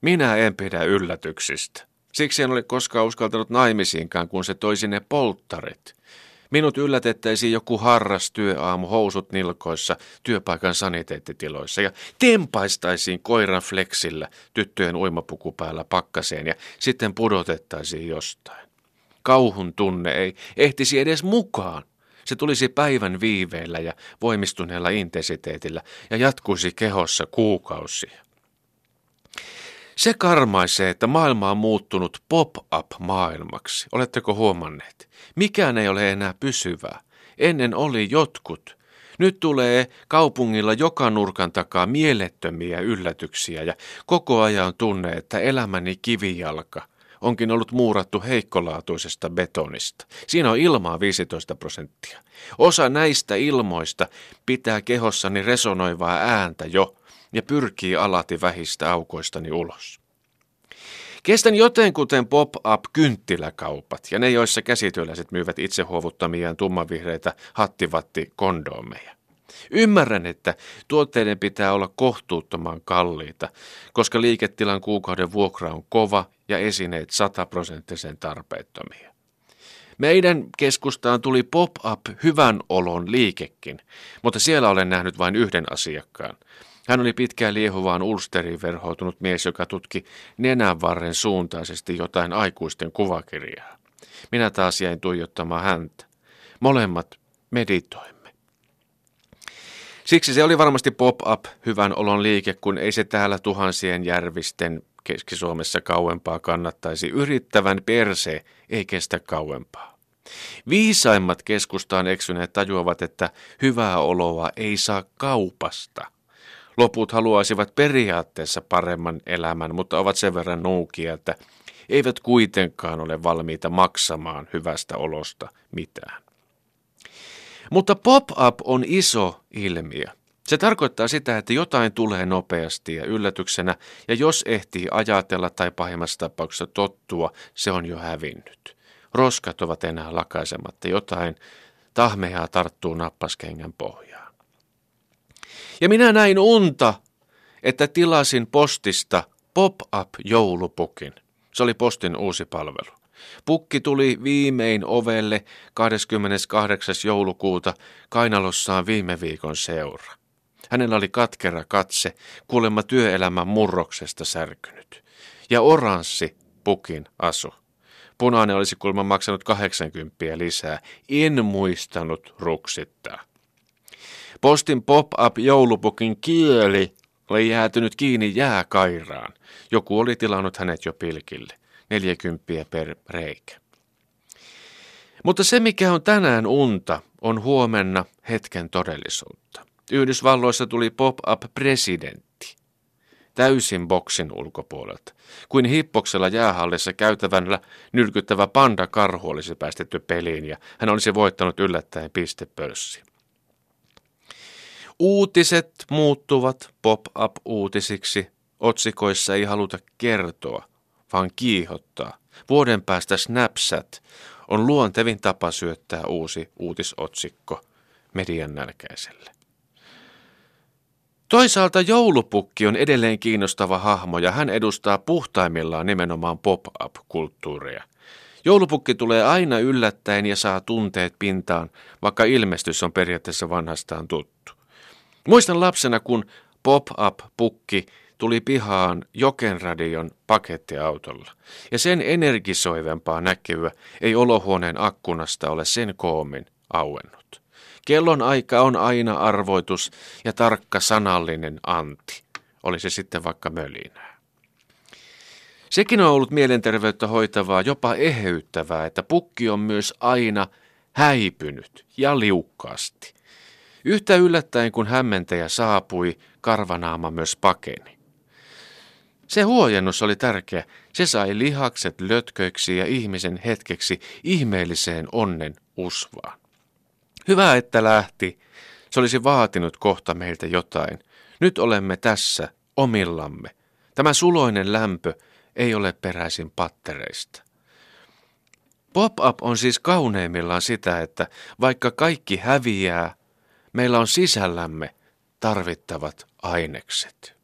Minä en pidä yllätyksistä. Siksi en ole koskaan uskaltanut naimisiinkaan, kun se toisi ne polttarit. Minut yllätettäisiin joku harras työaamu housut nilkoissa työpaikan saniteettitiloissa ja tempaistaisiin koiran flexillä tyttöjen uimapuku päällä pakkaseen ja sitten pudotettaisiin jostain. Kauhun tunne ei ehtisi edes mukaan. Se tulisi päivän viiveellä ja voimistuneella intensiteetillä ja jatkuisi kehossa kuukausia. Se karmaisee, että maailma on muuttunut pop-up-maailmaksi. Oletteko huomanneet? Mikään ei ole enää pysyvää. Ennen oli jotkut. Nyt tulee kaupungilla joka nurkan takaa mielettömiä yllätyksiä ja koko ajan tunne, että elämäni kivijalka onkin ollut muurattu heikkolaatuisesta betonista. Siinä on ilmaa 15 prosenttia. Osa näistä ilmoista pitää kehossani resonoivaa ääntä jo, ja pyrkii alati vähistä aukoistani ulos. Kestän jotenkuten pop-up kynttiläkaupat ja ne, joissa käsityöläiset myyvät itsehuovuttamiaan tummanvihreitä hattivatti kondoomeja. Ymmärrän, että tuotteiden pitää olla kohtuuttoman kalliita, koska liiketilan kuukauden vuokra on kova ja esineet sataprosenttisen tarpeettomia. Meidän keskustaan tuli pop-up hyvän olon liikekin, mutta siellä olen nähnyt vain yhden asiakkaan – hän oli pitkään liehuvaan ulsteriin verhoutunut mies, joka tutki nenänvarren suuntaisesti jotain aikuisten kuvakirjaa. Minä taas jäin tuijottamaan häntä. Molemmat meditoimme. Siksi se oli varmasti pop-up hyvän olon liike, kun ei se täällä tuhansien järvisten Keski-Suomessa kauempaa kannattaisi. Yrittävän perse ei kestä kauempaa. Viisaimmat keskustaan eksyneet tajuavat, että hyvää oloa ei saa kaupasta – Loput haluaisivat periaatteessa paremman elämän, mutta ovat sen verran nuukia, että eivät kuitenkaan ole valmiita maksamaan hyvästä olosta mitään. Mutta pop-up on iso ilmiö. Se tarkoittaa sitä, että jotain tulee nopeasti ja yllätyksenä, ja jos ehtii ajatella tai pahimmassa tapauksessa tottua, se on jo hävinnyt. Roskat ovat enää lakaisematta, jotain tahmeaa tarttuu nappaskengän pohjaan. Ja minä näin unta, että tilasin postista pop-up joulupukin. Se oli postin uusi palvelu. Pukki tuli viimein ovelle 28. joulukuuta kainalossaan viime viikon seura. Hänellä oli katkera katse, kuulemma työelämän murroksesta särkynyt. Ja oranssi pukin asu. Punainen olisi kuulemma maksanut 80 lisää. En muistanut ruksittaa. Postin pop-up joulupukin kieli oli jäätynyt kiinni jääkairaan. Joku oli tilannut hänet jo pilkille. 40 per reikä. Mutta se, mikä on tänään unta, on huomenna hetken todellisuutta. Yhdysvalloissa tuli pop-up presidentti. Täysin boksin ulkopuolelta. Kuin hippoksella jäähallissa käytävällä nyrkyttävä panda karhu olisi päästetty peliin ja hän olisi voittanut yllättäen pistepörssi. Uutiset muuttuvat pop-up-uutisiksi. Otsikoissa ei haluta kertoa, vaan kiihottaa. Vuoden päästä Snapchat on luontevin tapa syöttää uusi uutisotsikko median nälkäiselle. Toisaalta joulupukki on edelleen kiinnostava hahmo ja hän edustaa puhtaimmillaan nimenomaan pop-up-kulttuuria. Joulupukki tulee aina yllättäen ja saa tunteet pintaan, vaikka ilmestys on periaatteessa vanhastaan tuttu. Muistan lapsena, kun pop-up-pukki tuli pihaan Jokenradion pakettiautolla, ja sen energisoivempaa näkyä ei olohuoneen akkunasta ole sen koomin auennut. Kellon aika on aina arvoitus ja tarkka sanallinen anti, oli se sitten vaikka mölinää. Sekin on ollut mielenterveyttä hoitavaa, jopa eheyttävää, että pukki on myös aina häipynyt ja liukkaasti. Yhtä yllättäen kun hämmentäjä saapui, karvanaama myös pakeni. Se huojennus oli tärkeä. Se sai lihakset lötköiksi ja ihmisen hetkeksi ihmeelliseen onnen usvaan. Hyvä, että lähti. Se olisi vaatinut kohta meiltä jotain. Nyt olemme tässä, omillamme. Tämä suloinen lämpö ei ole peräisin pattereista. Pop-up on siis kauneimmillaan sitä, että vaikka kaikki häviää, meillä on sisällämme tarvittavat ainekset.